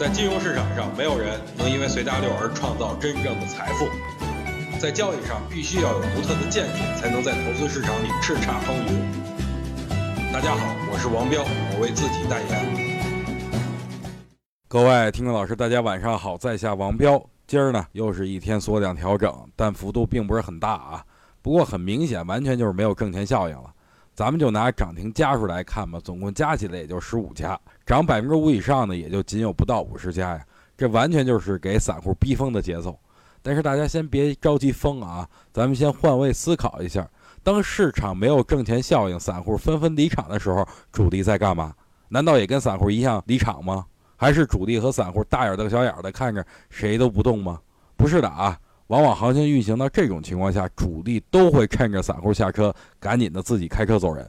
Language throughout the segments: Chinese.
在金融市场上，没有人能因为随大流而创造真正的财富。在交易上，必须要有独特的见解，才能在投资市场里叱咤风云。大家好，我是王彪，我为自己代言。各位听众老师，大家晚上好，在下王彪。今儿呢，又是一天缩量调整，但幅度并不是很大啊。不过很明显，完全就是没有挣钱效应了。咱们就拿涨停家数来看吧，总共加起来也就十五家，涨百分之五以上的也就仅有不到五十家呀。这完全就是给散户逼疯的节奏。但是大家先别着急疯啊，咱们先换位思考一下：当市场没有挣钱效应，散户纷纷离场的时候，主力在干嘛？难道也跟散户一样离场吗？还是主力和散户大眼瞪小眼的看着谁都不动吗？不是的啊。往往行情运行到这种情况下，主力都会趁着散户下车，赶紧的自己开车走人。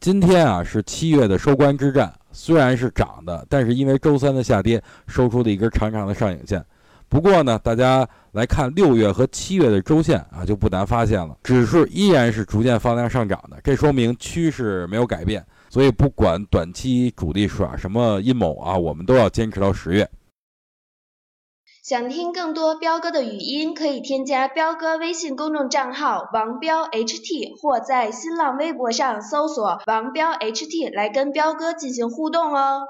今天啊是七月的收官之战，虽然是涨的，但是因为周三的下跌，收出了一根长长的上影线。不过呢，大家来看六月和七月的周线啊，就不难发现了，指数依然是逐渐放量上涨的，这说明趋势没有改变。所以不管短期主力耍什么阴谋啊，我们都要坚持到十月。想听更多彪哥的语音，可以添加彪哥微信公众账号王彪 HT，或在新浪微博上搜索王彪 HT 来跟彪哥进行互动哦。